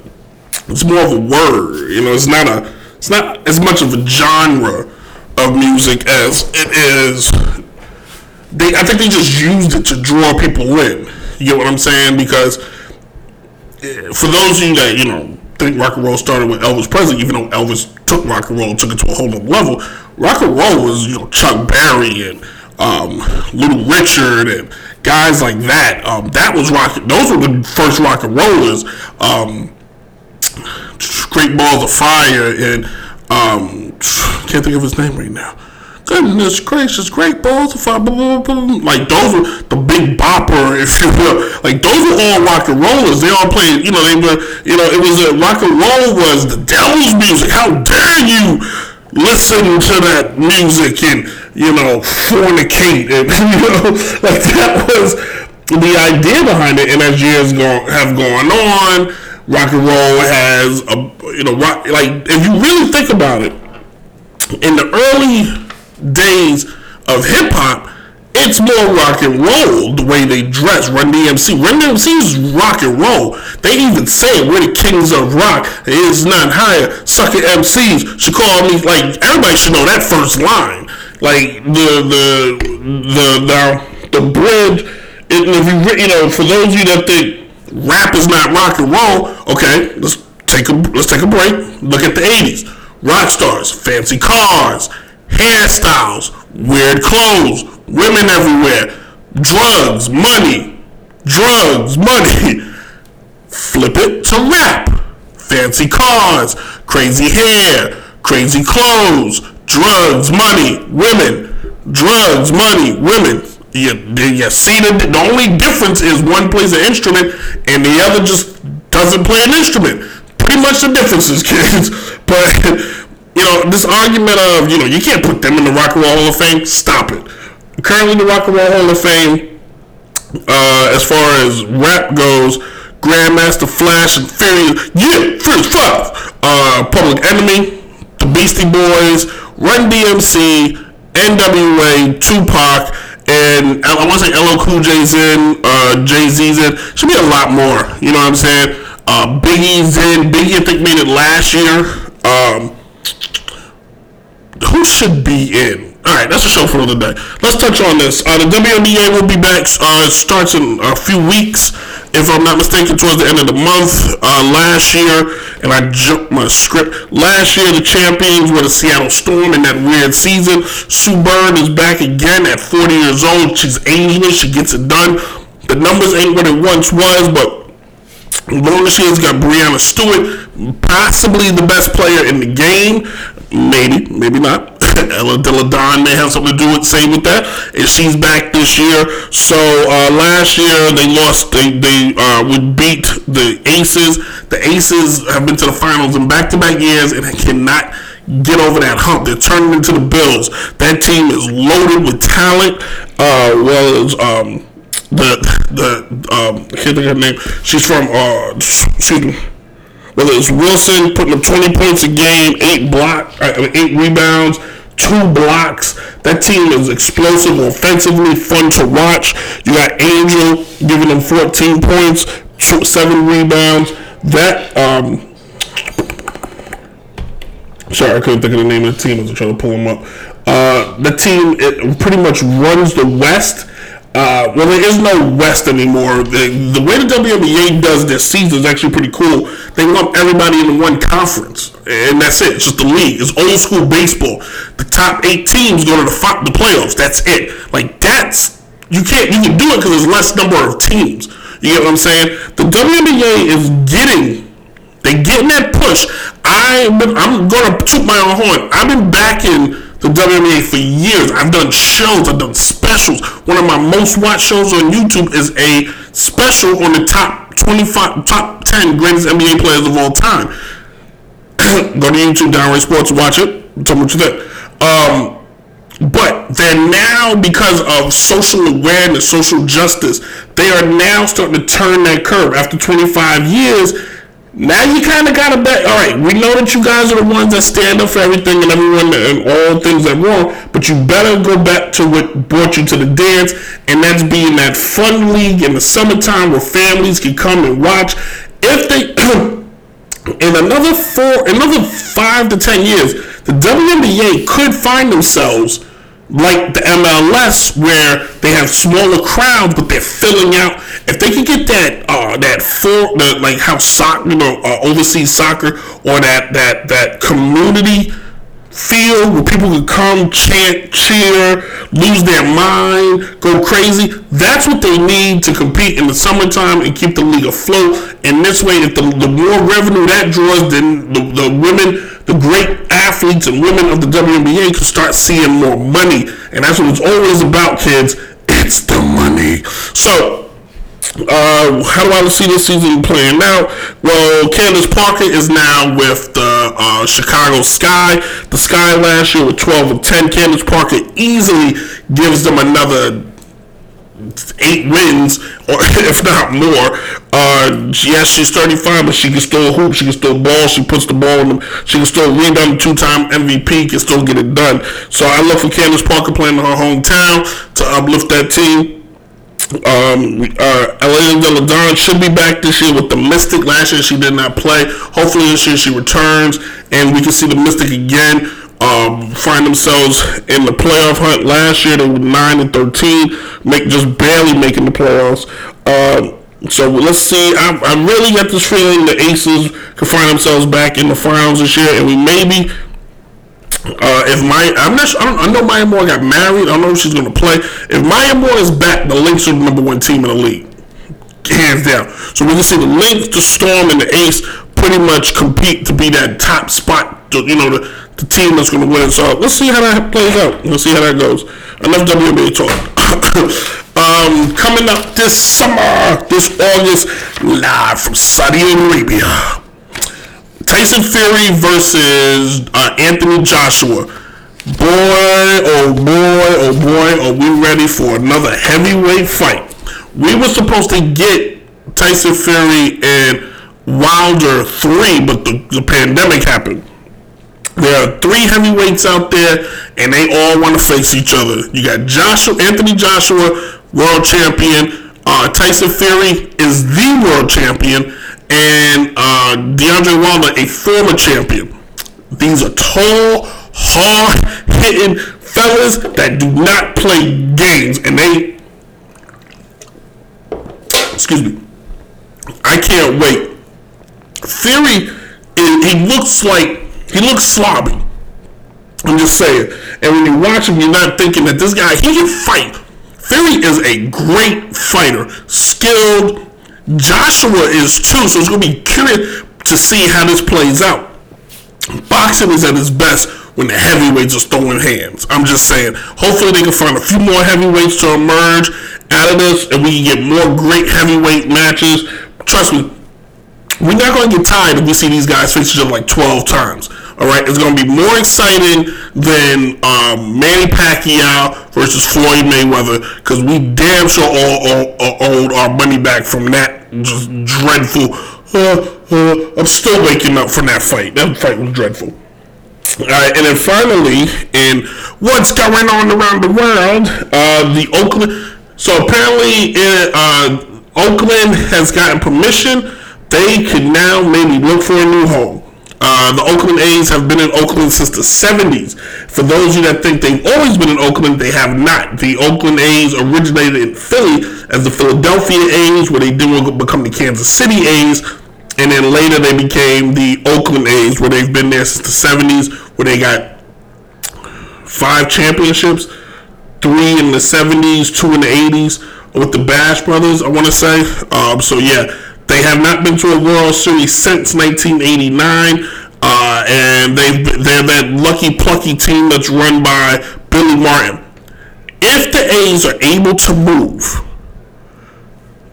it's more of a word. You know, it's not a it's not as much of a genre of music as it is. They I think they just used it to draw people in. You get what I'm saying? Because eh, for those of you that you know think rock and roll started with Elvis Presley, even though Elvis took rock and roll, took it to a whole other level. Rock and roll was you know Chuck Berry and um, Little Richard and guys like that. Um, that was rock. Those were the first rock and rollers. Um, Great Balls of Fire and um, can't think of his name right now. Goodness gracious, Great Balls of Fire, blah, blah, blah, like those were the big bopper, if you will. Like those were all rock and rollers. They all played, you know, they were, you know, it was a rock and roll was the devil's music. How dare you listen to that music and you know fornicate and you know like that was the idea behind it. And as years go, have gone on, rock and roll has a you know rock like if you really think about it, in the early days of hip hop, it's more rock and roll the way they dress. Run DMC, Run DMC is rock and roll. They even say we're the kings of rock. It is not higher. Sucker MCs should call me like everybody should know that first line. Like the the the the, the bridge. And if you you know, for those of you that think rap is not rock and roll, okay, let's take a let's take a break. Look at the '80s. Rock stars, fancy cars, hairstyles, weird clothes, women everywhere, drugs, money, drugs, money. Flip it to rap. Fancy cars, crazy hair, crazy clothes, drugs, money, women, drugs, money, women. You, you see the the only difference is one plays an instrument and the other just doesn't play an instrument. Pretty much the differences, kids. But you know this argument of you know you can't put them in the Rock and Roll Hall of Fame. Stop it. Currently, the Rock and Roll Hall of Fame uh, as far as rap goes, Grandmaster Flash and Furious, yeah, Furious Five, uh, Public Enemy, the Beastie Boys, Run DMC, NWA, Tupac, and I want to say LL Cool J's in, uh, Jay Z's in. Should be a lot more. You know what I'm saying? Uh, Biggie's in. Biggie I think made it last year. Um, who should be in? All right, that's a show for another day. Let's touch on this. Uh, the WNBA will be back. Uh, starts in a few weeks, if I'm not mistaken, towards the end of the month. Uh, last year, and I jumped my script. Last year, the champions were the Seattle Storm in that weird season. Sue Bird is back again at 40 years old. She's ageless. She gets it done. The numbers ain't what it once was, but Lona Shields got Breanna Stewart, possibly the best player in the game. Maybe, maybe not. Ella Delle Donne may have something to do with say with that. And she's back this year. So uh, last year they lost. They they uh, would beat the Aces. The Aces have been to the finals in back-to-back years and cannot get over that hump. They're turning into the Bills. That team is loaded with talent. Uh, well as um, the the um I can't think of her name. She's from uh excuse me. Whether it's Wilson putting up twenty points a game, eight block, mean, eight rebounds, two blocks. That team is explosive offensively, fun to watch. You got Angel giving them fourteen points, two, seven rebounds. That um. Sorry, I couldn't think of the name of the team as I'm trying to pull them up. Uh, the team it pretty much runs the West. Uh, well, there is no West anymore. The, the way the WNBA does their season is actually pretty cool. They lump everybody into one conference, and that's it. It's just the league. It's old school baseball. The top eight teams go to the the playoffs. That's it. Like that's you can't you can do it because there's less number of teams. You get what I'm saying? The WNBA is getting they're getting that push. I I'm gonna toot my own horn. I've been backing the WNBA for years. I've done shows. I've done specials. One of my most watched shows on YouTube is a special on the top 25, top 10 greatest NBA players of all time. Go to YouTube, Downright Sports, watch it. Tell me what you think. Um, but they're now because of social awareness, social justice, they are now starting to turn that curve. After 25 years, now you kind of got to bet. All right, we know that you guys are the ones that stand up for everything and everyone and all things that wrong, but you better go back to what brought you to the dance, and that's being that fun league in the summertime where families can come and watch. If they in another four, another five to ten years, the WNBA could find themselves like the MLS, where they have smaller crowds, but they're filling out. If they could get that, uh, that four, the, like how soccer, you know, uh, overseas soccer, or that that that community feel where people can come, chant, cheer, lose their mind, go crazy. That's what they need to compete in the summertime and keep the league afloat. And this way, if the, the more revenue that draws, then the, the women, the great athletes and women of the WNBA can start seeing more money. And that's what it's always about, kids. It's the money. So, uh, how do I see this season playing out? Well, Candace Parker is now with the uh, Chicago Sky. The Sky last year with 12 and 10. Candace Parker easily gives them another eight wins, or if not more. Uh, yes, she's 35, but she can still hoop. She can still ball. She puts the ball in them. She can still rebound. Two-time MVP can still get it done. So I look for Candace Parker playing in her hometown to uplift that team. Um, uh, Elena Delle Donne should be back this year with the Mystic. Last year she did not play. Hopefully this year she returns and we can see the Mystic again. Um, find themselves in the playoff hunt. Last year they were nine and thirteen, make just barely making the playoffs. Um, so let's see. I, I really get this feeling the Aces could find themselves back in the finals this year, and we maybe uh, if my I'm not I, don't, I know Maya Moore got married. I don't know if she's going to play. If Maya Moore is back, the Lynx are the number one team in the league, hands down. So we can see the Lynx, the Storm, and the Ace pretty much compete to be that top spot. You know, the, the team that's going to win. So let's see how that plays out. Let's see how that goes. Enough WNBA talk. um, coming up this summer, this August, live from Saudi Arabia. Tyson Fury versus uh, Anthony Joshua. Boy, oh boy, oh boy, are we ready for another heavyweight fight? We were supposed to get Tyson Fury and Wilder 3, but the, the pandemic happened. There are three heavyweights out there, and they all want to face each other. You got Joshua, Anthony Joshua, world champion. Uh, Tyson Fury is the world champion, and uh, DeAndre Wilder, a former champion. These are tall, hard-hitting fellas that do not play games, and they, excuse me, I can't wait. Fury, he looks like he looks sloppy. I'm just saying. And when you watch him, you're not thinking that this guy he can fight. Fury is a great fighter, skilled. Joshua is too, so it's gonna be curious to see how this plays out. Boxing is at its best when the heavyweights are throwing hands. I'm just saying. Hopefully, they can find a few more heavyweights to emerge out of this, and we can get more great heavyweight matches. Trust me, we're not going to get tired if we see these guys face each other like 12 times. All right, it's going to be more exciting than um, Manny Pacquiao versus Floyd Mayweather because we damn sure all, owed our money back from that just dreadful. Uh, uh, I'm still waking up from that fight. That fight was dreadful. All right, and then finally, in what's going on around the world, uh, the Oakland. So apparently, in, uh, Oakland has gotten permission. They could now maybe look for a new home. Uh, the Oakland A's have been in Oakland since the 70s. For those of you that think they've always been in Oakland, they have not. The Oakland A's originated in Philly as the Philadelphia A's, where they then become the Kansas City A's, and then later they became the Oakland A's, where they've been there since the 70s, where they got five championships, three in the 70s, two in the 80s with the Bash Brothers, I want to say. Um, so, yeah, they have not been to a World Series since 1989. Uh, and they've, they're that lucky plucky team that's run by Billy Martin. If the A's are able to move,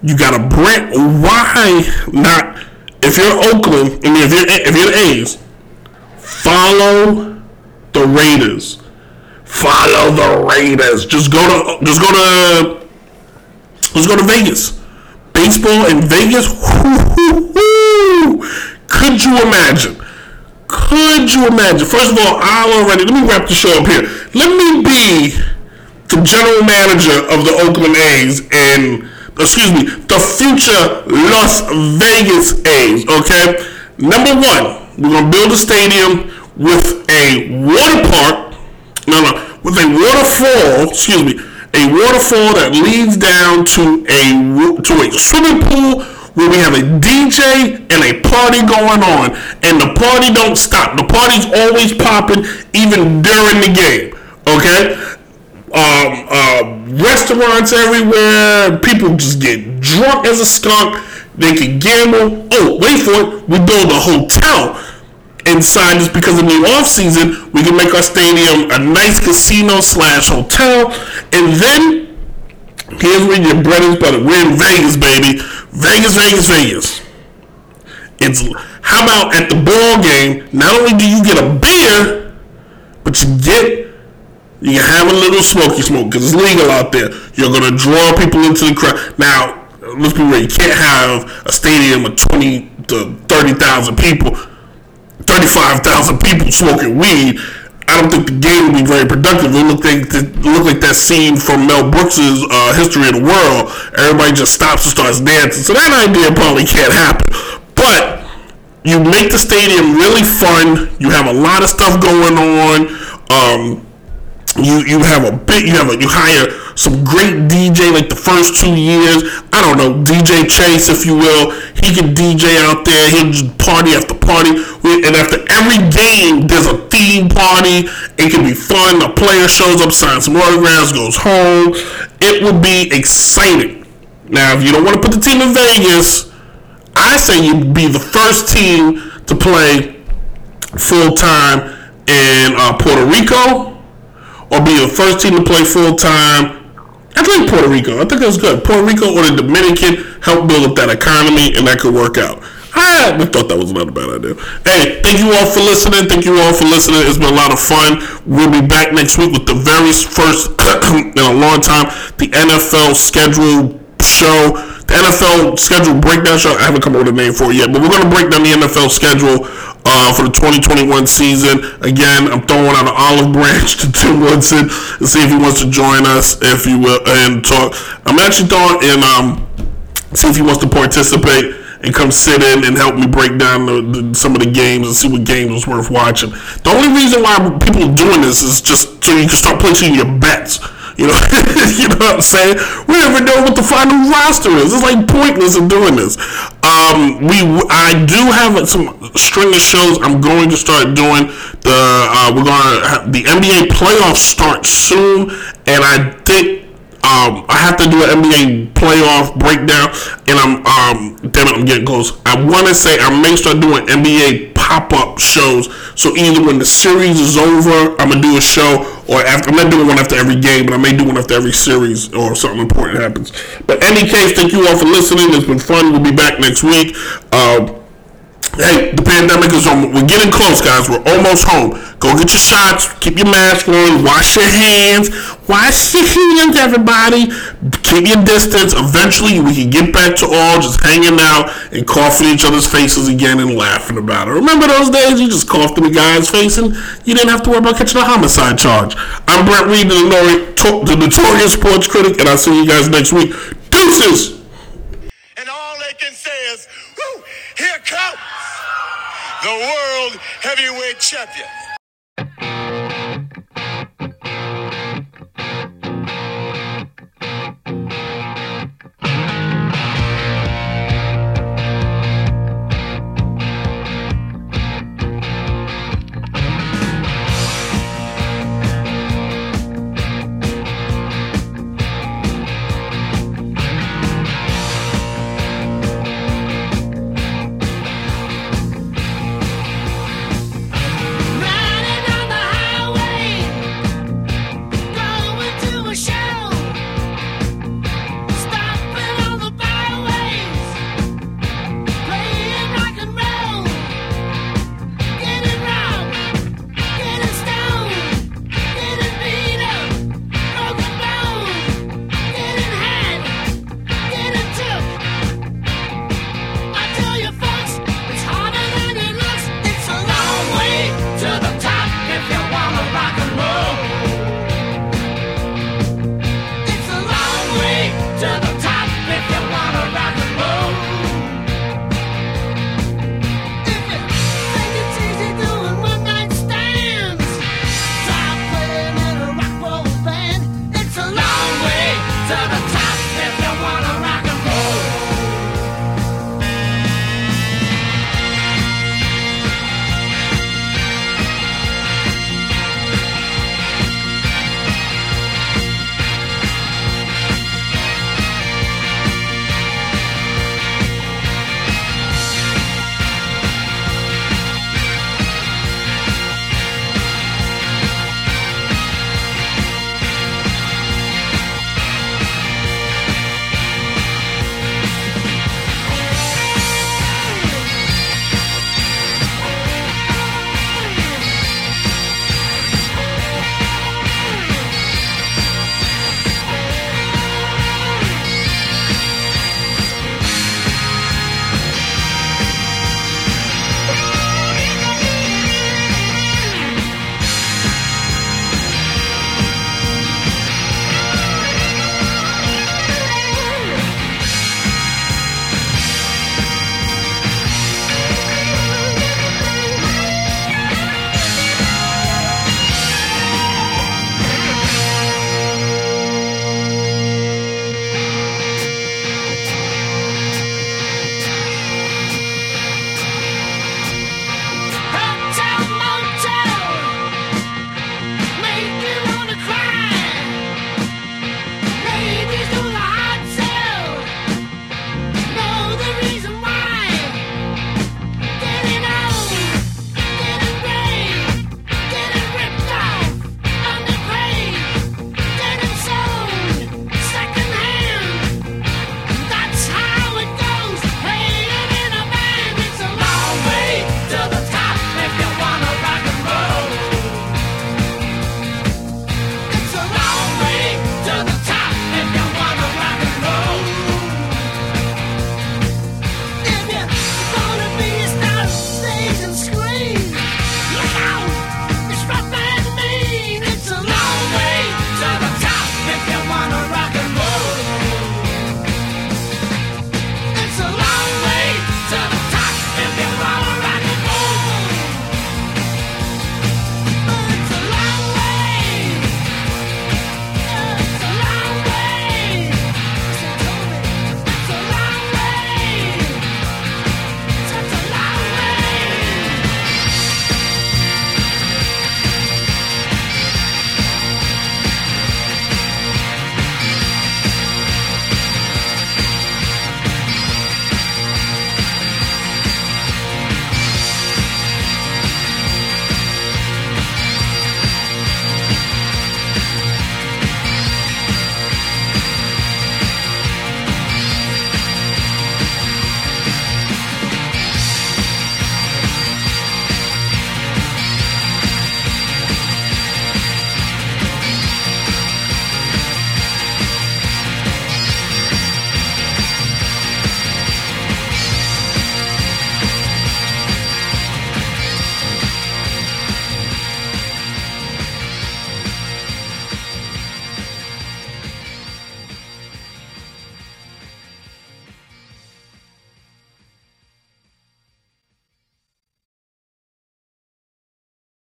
you got a Brent. Why not? If you're Oakland, I mean, if you're if you're the A's, follow the Raiders. Follow the Raiders. Just go to just go to let's go to Vegas. Baseball in Vegas. Could you imagine? Could you imagine? First of all, I already let me wrap the show up here. Let me be the general manager of the Oakland A's and excuse me, the future Las Vegas A's. Okay, number one, we're gonna build a stadium with a water park. No, no, with a waterfall. Excuse me, a waterfall that leads down to a to a swimming pool where we have a DJ and a party going on, and the party don't stop. The party's always popping, even during the game. Okay, um, uh, restaurants everywhere. People just get drunk as a skunk. They can gamble. Oh, wait for it. We build a hotel inside just because in the off season we can make our stadium a nice casino slash hotel, and then here's where your bread is butter. We're in Vegas, baby. Vegas, Vegas, Vegas. It's how about at the ball game? Not only do you get a beer, but you get you can have a little smoky smoke because it's legal out there. You're gonna draw people into the crowd. Now, let's be real. You can't have a stadium of twenty to thirty thousand people, thirty-five thousand people smoking weed. I don't think the game will be very productive. It look like it look like that scene from Mel Brooks's uh, History of the World. Everybody just stops and starts dancing. So that idea probably can't happen. But you make the stadium really fun. You have a lot of stuff going on. Um, you you have a bit. you have a you hire some great DJ like the first two years. I don't know DJ Chase if you will. He can DJ out there. He'll just party after party. We- And after every game, there's a theme party. It can be fun. A player shows up, signs some autographs, goes home. It would be exciting. Now, if you don't want to put the team in Vegas, I say you be the first team to play full time in uh, Puerto Rico or be the first team to play full time. I think Puerto Rico. I think that's good. Puerto Rico or the Dominican help build up that economy, and that could work out. I thought that was not a bad idea. Hey, thank you all for listening. Thank you all for listening. It's been a lot of fun. We'll be back next week with the very first in a long time the NFL schedule show. The NFL schedule breakdown show. I haven't come up with a name for it yet, but we're going to break down the NFL schedule uh, for the 2021 season. Again, I'm throwing out an olive branch to Tim Woodson and see if he wants to join us, if you will, and talk. I'm actually throwing in, um, see if he wants to participate and come sit in and help me break down the, the, some of the games and see what games was worth watching. The only reason why people are doing this is just so you can start placing your bets. You know, you know what I'm saying? We never know what the final roster is. It's like pointless in doing this. Um, we, I do have some string of shows. I'm going to start doing the. Uh, we're have the NBA playoffs start soon, and I think um, I have to do an NBA playoff breakdown, and I'm um, damn it, I'm getting close. I want to say I may start doing NBA pop up shows. So either when the series is over, I'm gonna do a show, or after I'm not doing one after every game, but I may do one after every series or something important happens. But any case, thank you all for listening. It's been fun. We'll be back next week. Um, Hey, the pandemic is on. We're getting close, guys. We're almost home. Go get your shots. Keep your mask on. Wash your hands. Wash your hands, everybody. Keep your distance. Eventually, we can get back to all just hanging out and coughing each other's faces again and laughing about it. Remember those days you just coughed in the guy's face and you didn't have to worry about catching a homicide charge. I'm Brett Reed, the, the notorious sports critic, and I'll see you guys next week. Deuces! The world heavyweight champion.